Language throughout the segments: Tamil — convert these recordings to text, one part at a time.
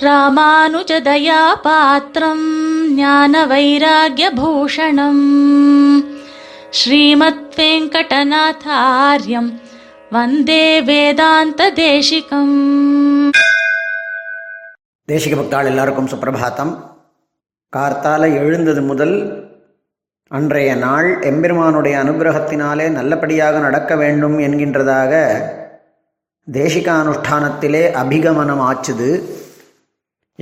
ராமானுஜதயாபாத்திரம் ஞான வைராகியபூஷணம் ஸ்ரீமத் வெங்கடநாதாரியம் வந்தே வேதாந்த தேசிகம் தேசிக பக்தாள் எல்லாருக்கும் சுப்பிரபாத்தம். கார்த்தால எழுந்தது முதல் அன்றைய நாள் எம்பெருமானுடைய அனுகிரகத்தினாலே நல்லபடியாக நடக்க வேண்டும் என்கின்றதாக தேசிகானுஷ்டானத்திலே அபிகமனம் ஆச்சுது.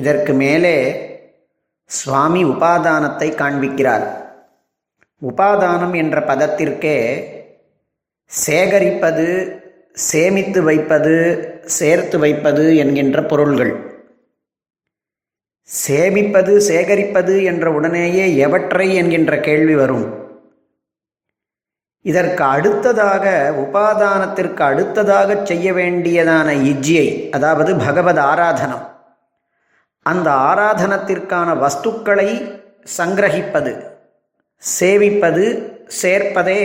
இதற்கு மேலே சுவாமி உபாதானத்தை காண்பிக்கிறார். உபாதானம் என்ற பதத்திற்கே சேகரிப்பது சேமித்து வைப்பது சேர்த்து வைப்பது என்கின்ற பொருள்கள். சேமிப்பது சேகரிப்பது என்ற உடனேயே எவற்றை என்கின்ற கேள்வி வரும். இதற்கு அடுத்ததாக உபாதானத்திற்கு அடுத்ததாக செய்ய வேண்டியதான இஜ்யை அதாவது பகவத் ஆராதனம் அந்த ஆராதனத்திற்கான வஸ்துக்களை சங்கிரகிப்பது சேவிப்பது சேர்ப்பதே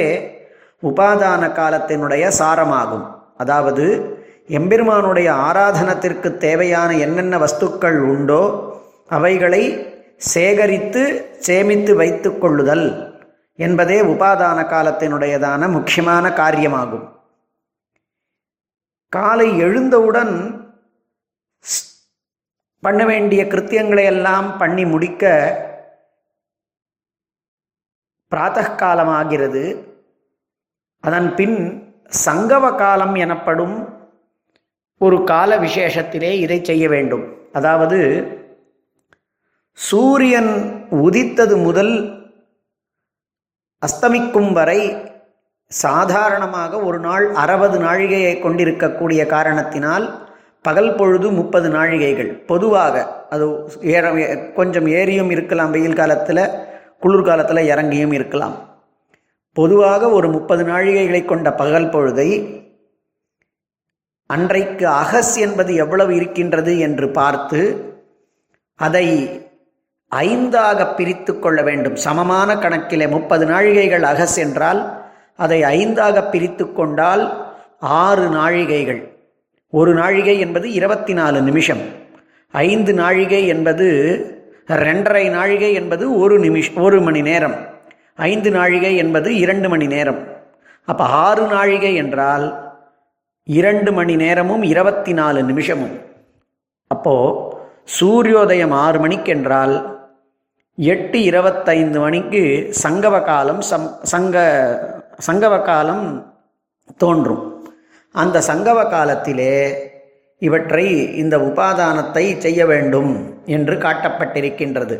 உபாதான காலத்தினுடைய சாரமாகும். அதாவது எம்பெருமானுடைய ஆராதனத்திற்கு தேவையான என்னென்ன வஸ்துக்கள் உண்டோ அவைகளை சேகரித்து சேமித்து வைத்து கொள்ளுதல் என்பதே உபாதான காலத்தினுடையதான முக்கியமான காரியமாகும். காலை எழுந்தவுடன் பண்ண வேண்டிய கிருத்தியங்களை எல்லாம் பண்ணி முடிக்க பிராத்தகாலமாகிறது. அதன் பின் சங்கவ காலம் எனப்படும் ஒரு கால விசேஷத்திலே இதை செய்ய வேண்டும். அதாவது சூரியன் உதித்தது முதல் அஸ்தமிக்கும் வரை சாதாரணமாக ஒரு நாள் அறுபது நாழிகையை கொண்டிருக்கக்கூடிய காரணத்தினால் பகல் பொழுது முப்பது நாழிகைகள். பொதுவாக அது ஏற கொஞ்சம் ஏறியும் இருக்கலாம் வெயில் காலத்தில் குளிர்காலத்தில் இறங்கியும் இருக்கலாம். பொதுவாக ஒரு முப்பது நாழிகைகளை கொண்ட பகல் பொழுதை அன்றைக்கு அகஸ் என்பது எவ்வளவு இருக்கின்றது என்று பார்த்து அதை ஐந்தாக பிரித்து கொள்ள வேண்டும். சமமான கணக்கிலே முப்பது நாழிகைகள் அகஸ் என்றால் அதை ஐந்தாக பிரித்து கொண்டால் ஆறு நாழிகைகள். ஒரு நாழிகை என்பது இருபத்தி நாலு நிமிஷம். ஐந்து நாழிகை என்பது ரெண்டரை நாழிகை என்பது ஒரு நிமிஷம் ஒரு மணி நேரம். ஐந்து நாழிகை என்பது இரண்டு மணி நேரம். அப்போ ஆறு நாழிகை என்றால் இரண்டு மணி நேரமும் இருபத்தி நாலு நிமிஷமும். அப்போது சூரியோதயம் ஆறு மணிக்கு என்றால் எட்டு இருபத்தைந்து மணிக்கு சங்கவ காலம் சம் சங்க சங்கவ காலம் தோன்றும். அந்த சங்கவ காலத்திலே இவற்றை இந்த உபாதானத்தை செய்ய வேண்டும் என்று காட்டப்பட்டிருக்கின்றது.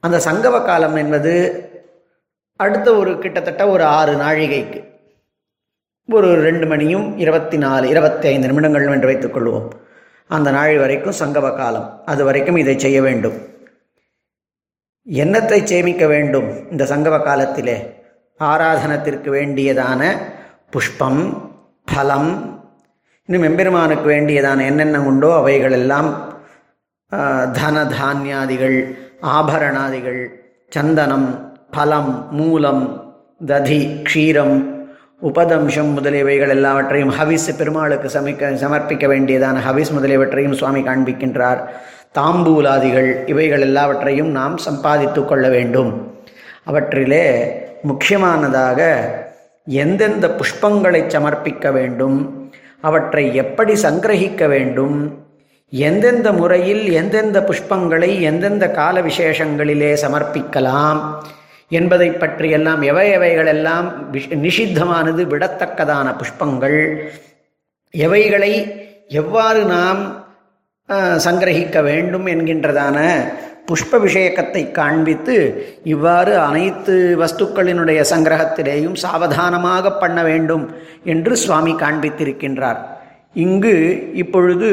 அந்த சங்கவ காலம் என்பது அடுத்த ஒரு கிட்டத்தட்ட ஒரு ஆறு நாழிகைக்கு ஒரு ரெண்டு மணியும் இருபத்தி நாலு இருபத்தி ஐந்து நிமிடங்கள் என்று வைத்துக்கொள்வோம் அந்த நாள் வரைக்கும் சங்கவ காலம் அது வரைக்கும் இதை செய்ய வேண்டும். என்னத்தை சேமிக்க வேண்டும் இந்த சங்கவ காலத்திலே? ஆராதனத்திற்கு வேண்டியதான புஷ்பம் பலம் இன்னும் எம்பெருமானுக்கு வேண்டியதான என்னென்ன உண்டோ அவைகளெல்லாம் தன தானியாதிகள் ஆபரணாதிகள் சந்தனம் பலம் மூலம் ததி க்ஷீரம் உபதம்சம் முதலியவைகள் எல்லாவற்றையும் ஹவிஸ் பெருமாளுக்கு சமைக்க சமர்ப்பிக்க வேண்டியதான ஹவிஸ் முதலியவற்றையும் சுவாமி காண்பிக்கின்றார். தாம்பூலாதிகள் இவைகள் எல்லாவற்றையும் நாம் சம்பாதித்து கொள்ள வேண்டும். அவற்றிலே முக்கியமானதாக எந்தெந்த புஷ்பங்களை சமர்ப்பிக்க வேண்டும் அவற்றை எப்படி சங்கிரகிக்க வேண்டும் எந்தெந்த முறையில் எந்தெந்த புஷ்பங்களை எந்தெந்த கால விசேஷங்களிலே சமர்ப்பிக்கலாம் என்பதை பற்றியெல்லாம் எவை எவைகளெல்லாம் நிஷித்தமானது விடத்தக்கதான புஷ்பங்கள் எவைகளை எவ்வாறு நாம் சங்கிரகிக்க வேண்டும் என்கின்றதான புஷ்ப விஷயக்கத்தை காண்பித்து இவ்வாறு அனைத்து வஸ்துக்களினுடைய சங்கிரகத்திலேயும் சாவதானமாக பண்ண வேண்டும் என்று சுவாமி காண்பித்திருக்கின்றார். இங்கு இப்பொழுது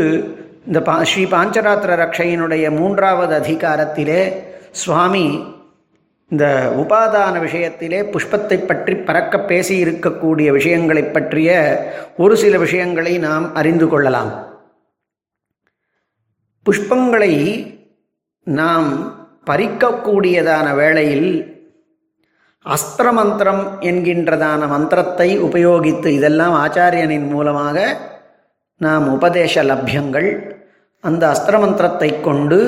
இந்த பா ஸ்ரீ பாஞ்சராத்திர ரக்ஷையினுடைய மூன்றாவது அதிகாரத்திலே சுவாமி இந்த உபாதான விஷயத்திலே புஷ்பத்தை பற்றி பறக்க பேசி இருக்கக்கூடிய விஷயங்களை பற்றிய ஒரு சில விஷயங்களை நாம் அறிந்து கொள்ளலாம். புஷ்பங்களை நாம் பறிக்கக்கூடியதான வேளையில் அஸ்திர மந்திரம் என்கின்றதான மந்திரத்தை உபயோகித்து இதெல்லாம் ஆச்சாரியனின் மூலமாக நாம் உபதேச லப்யங்கள். அந்த அஸ்திரமந்திரத்தை கொண்டு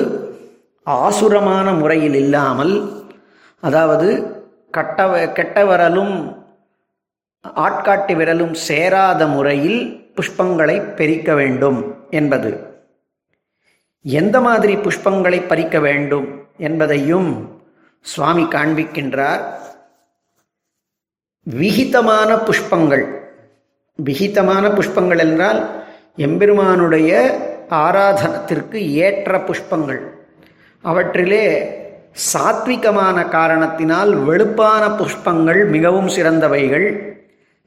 ஆசுரமான முறையில் இல்லாமல் அதாவது கட்ட கெட்ட விரலும் ஆட்காட்டி விரலும் சேராத முறையில் புஷ்பங்களை பெறிக்க வேண்டும் என்பது. எந்த மாதிரி புஷ்பங்களை பறிக்க வேண்டும் என்பதையும் சுவாமி காண்பிக்கின்றார். விகிதமான புஷ்பங்கள். விகிதமான புஷ்பங்கள் என்றால் எம்பெருமானுடைய ஆராதனத்திற்கு ஏற்ற புஷ்பங்கள். அவற்றிலே சாத்விகமான காரணத்தினால் வெளுப்பான புஷ்பங்கள் மிகவும் சிறந்தவைகள்.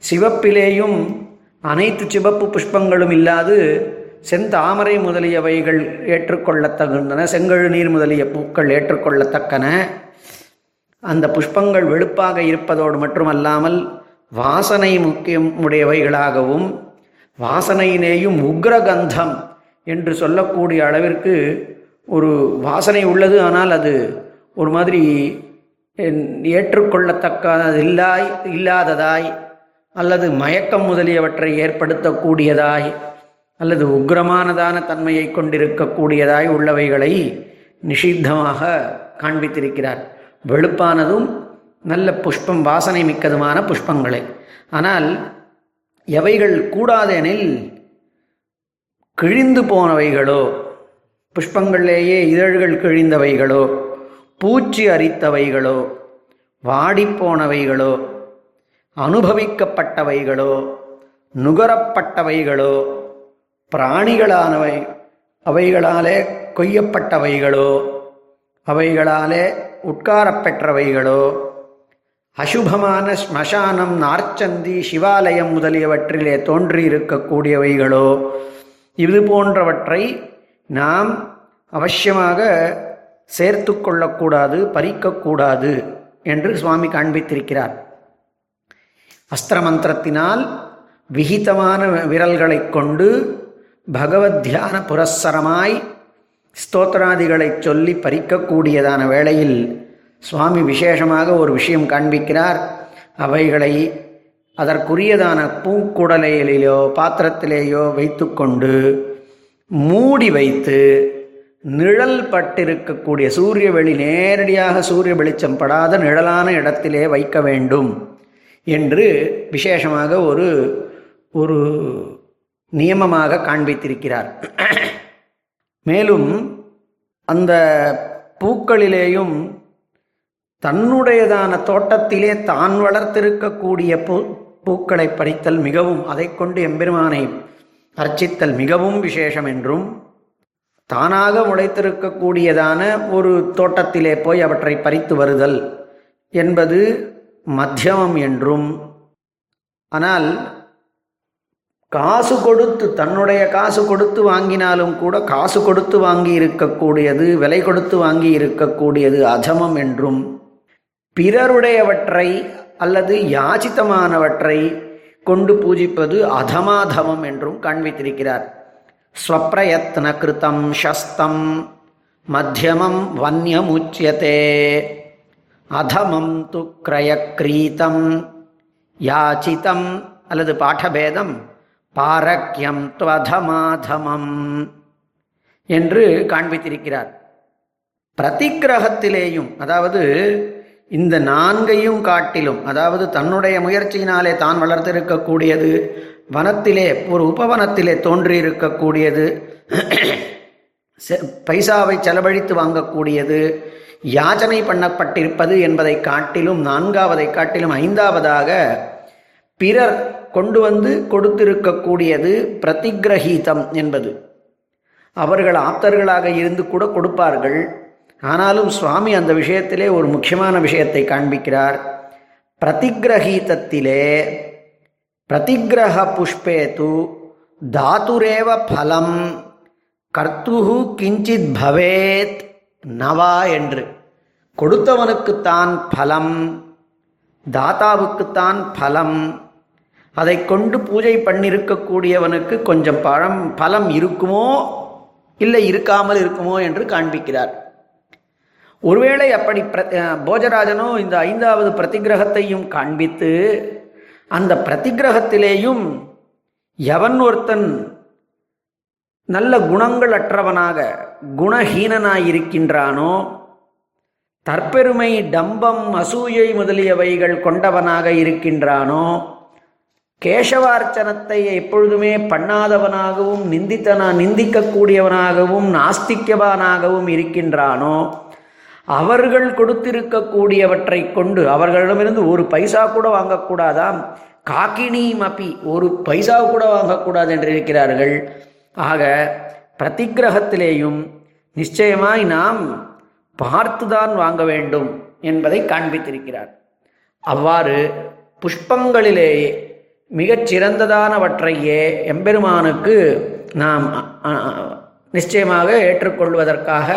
சிவப்பிலேயும் அனைத்து சிவப்பு புஷ்பங்களும் இல்லாது செந்தாமரை முதலியவைகள் ஏற்றுக்கொள்ளத்தகுந்தன செங்கழு நீர் முதலிய பூக்கள் ஏற்றுக்கொள்ளத்தக்கன. அந்த புஷ்பங்கள் வெளுப்பாக இருப்பதோடு மட்டுமல்லாமல் வாசனை முக்கியம் உடையவைகளாகவும் வாசனையினேயும் உக்ரகந்தம் என்று சொல்லக்கூடிய அளவிற்கு ஒரு வாசனை உள்ளது. ஆனால் அது ஒரு மாதிரி ஏற்றுக்கொள்ளத்தக்கதில்லாய் இல்லாததாய் அல்லது மயக்கம் முதலியவற்றை ஏற்படுத்தக்கூடியதாய் அல்லது உக்ரமானதான தன்மையை கொண்டிருக்கக்கூடியதாய் உள்ளவைகளை நிஷித்தமாக காண்பித்திருக்கிறார். வெளுப்பானதும் நல்ல புஷ்பம் வாசனை மிக்கதுமான புஷ்பங்களை. ஆனால் எவைகள் கூடாதெனில் கிழிந்து போனவைகளோ புஷ்பங்களிலேயே இதழ்கள் கிழிந்தவைகளோ பூச்சி அரித்தவைகளோ வாடிப்போனவைகளோ அனுபவிக்கப்பட்டவைகளோ நுகரப்பட்டவைகளோ பிராணிகளானவை அவைகளாலே கொய்யப்பட்டவைகளோ அவைகளாலே உட்காரப்பெற்றவைகளோ அசுபமான ஸ்மசானம் நார்ச்சந்தி சிவாலயம் முதலியவற்றிலே தோன்றியிருக்கக்கூடியவைகளோ இது போன்றவற்றை நாம் அவசியமாக சேர்த்து கொள்ளக்கூடாது பறிக்கக்கூடாது என்று சுவாமி காண்பித்திருக்கிறார். அஸ்திர மந்திரத்தினால் விகிதமான விரல்களை கொண்டு பகவத் தியான புரஸ்சரமாய் ஸ்தோத்திராதிகளைச் சொல்லி பறிக்கக்கூடியதான வேளையில் சுவாமி விசேஷமாக ஒரு விஷயம் காண்பிக்கிறார். அவைகளை அதற்குரியதான பூக்குடலையிலோ பாத்திரத்திலேயோ வைத்துக்கொண்டு மூடி வைத்து நிழல் பட்டிருக்கக்கூடிய சூரிய வெளி நேரடியாக சூரிய வெளிச்சம் படாத நிழலான இடத்திலே வைக்க வேண்டும் என்று விசேஷமாக ஒரு ஒரு நியமமாக காண்பித்திருக்கிறார். மேலும் அந்த பூக்களிலேயும் தன்னுடையதான தோட்டத்திலே தான் வளர்த்திருக்கக்கூடிய பூ பூக்களை பறித்தல் மிகவும் அதை கொண்டு எம்பெருமானை அர்ச்சித்தல் மிகவும் விசேஷம் என்றும் தானாக முளைத்திருக்கக்கூடியதான ஒரு தோட்டத்திலே போய் அவற்றை பறித்து வருதல் என்பது மத்தியமம் என்றும் ஆனால் காசு கொடுத்து தன்னுடைய காசு கொடுத்து வாங்கினாலும் கூட காசு கொடுத்து வாங்கி இருக்கக்கூடியது விலை கொடுத்து வாங்கி இருக்கக்கூடியது அதமம் என்றும் பிறருடையவற்றை அல்லது யாச்சித்தமானவற்றை கொண்டு பூஜிப்பது அதமாதமம் என்றும் காண்பித்திருக்கிறார் ஸ்வப்பிரயத்ன கிருத்தம் சஸ்தம் மத்தியமம் வன்யமுச்சியதே. அதமம் து கிரயக்ரீதம் யாச்சிதம் அல்லது பாடபேதம் பாரக்யம் துவதமாதமம் என்று காண்பித்திருக்கிறார். பிரதிக்கிரகத்திலேயும் அதாவது இந்த நான்கையும் காட்டிலும் அதாவது தன்னுடைய முயற்சியினாலே தான் வளர்த்திருக்கக்கூடியது வனத்திலே ஒரு உபவனத்திலே தோன்றியிருக்கக்கூடியது பைசாவை செலவழித்து வாங்கக்கூடியது யாச்சனை பண்ணப்பட்டிருப்பது என்பதை காட்டிலும் நான்காவதை காட்டிலும் ஐந்தாவதாக பிறர் கொண்டு வந்து கொடுத்திருக்கக்கூடியது பிரதிகிரகீதம் என்பது. அவர்கள் ஆப்தர்களாக இருந்து கூட கொடுப்பார்கள். ஆனாலும் சுவாமி அந்த விஷயத்திலே ஒரு முக்கியமான விஷயத்தை காண்பிக்கிறார். பிரதிகிரகீதத்திலே பிரதிகிரக புஷ்பே து தாத்துரேவ பலம் கர்த்துஹு கிஞ்சித் பவேத் நவா என்று. கொடுத்தவனுக்குத்தான் பலம் தாத்தாவுக்குத்தான் பலம் அதை கொண்டு பூஜை பண்ணியிருக்கக்கூடியவனுக்கு கொஞ்சம் பழம் பலம் இருக்குமோ? இல்லை இருக்காமல் இருக்குமோ என்று காண்பிக்கிறார். ஒருவேளை அப்படி பிர போஜராஜனோ இந்த ஐந்தாவது பிரதிகிரகத்தையும் காண்பித்து அந்த பிரதிகிரகத்திலேயும் எவன் ஒருத்தன் நல்ல குணங்கள் அற்றவனாக குணஹீனனாயிருக்கின்றானோ தற்பெருமை டம்பம் அசூயை முதலியவைகள் கொண்டவனாக இருக்கின்றானோ கேசவார்ச்சனத்தை எப்பொழுதுமே பண்ணாதவனாகவும் நிந்தித்தனா நிந்திக்கக்கூடியவனாகவும் நாஸ்திக்கவானாகவும் இருக்கின்றானோ அவர்கள் கொடுத்திருக்கக்கூடியவற்றை கொண்டு அவர்களிடமிருந்து ஒரு பைசா கூட வாங்கக்கூடாதாம். காக்கினி மப்பி ஒரு பைசா கூட வாங்கக்கூடாது என்று இருக்கிறார்கள். ஆக பிரதிக்கிரகத்திலேயும் நிச்சயமாய் நாம் பார்த்துதான் வாங்க வேண்டும் என்பதை காண்பித்திருக்கிறார். அவ்வாறு புஷ்பங்களிலேயே மிகச் சிறந்ததானவற்றையே எம்பெருமானுக்கு நாம் நிச்சயமாக ஏற்றுக்கொள்வதற்காக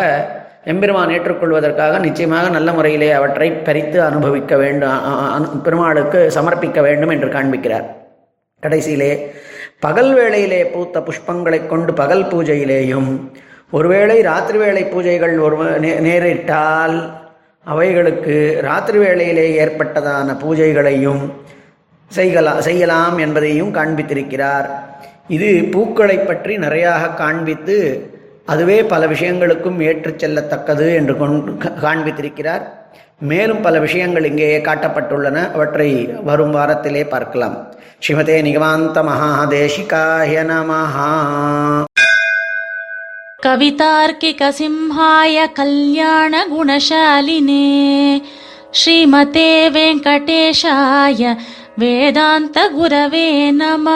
எம்பெருமான் ஏற்றுக்கொள்வதற்காக நிச்சயமாக நல்ல முறையிலே அவற்றை பறித்து அனுபவிக்க வேண்டும் அனு- பெருமாளுக்கு சமர்ப்பிக்க வேண்டும் என்று காண்பிக்கிறார். கடைசியிலே பகல் வேளையிலே பூத்த புஷ்பங்களைக் கொண்டு பகல் பூஜையிலேயும் ஒருவேளை ராத்திரி வேளை பூஜைகள் ஒரு நேரிட்டால் அவைகளுக்கு ராத்திரி வேளையிலே ஏற்பட்டதான பூஜைகளையும் செய்யலாம் செய்யலாம் என்பதையும் காண்பித்திருக்கிறார் இது பூக்களை பற்றி நிறையாக காண்பித்து அதுவே பல விஷயங்களுக்கும் ஏற்றுச் செல்லத்தக்கது என்று கொண்டு கா- காண்பித்திருக்கிறார் மேலும் பல விஷயங்கள் இங்கேயே காட்டப்பட்டுள்ளன அவற்றை வரும் வாரத்திலே பார்க்கலாம் ஸ்ரீமதே நிகமாந்த மகாதேசிகாய நமஹா कवितार्किकसिंहाय कल्याणगुणशालिने श्रीमते वेङ्कटेशाय వేదాంత గురవే నమ.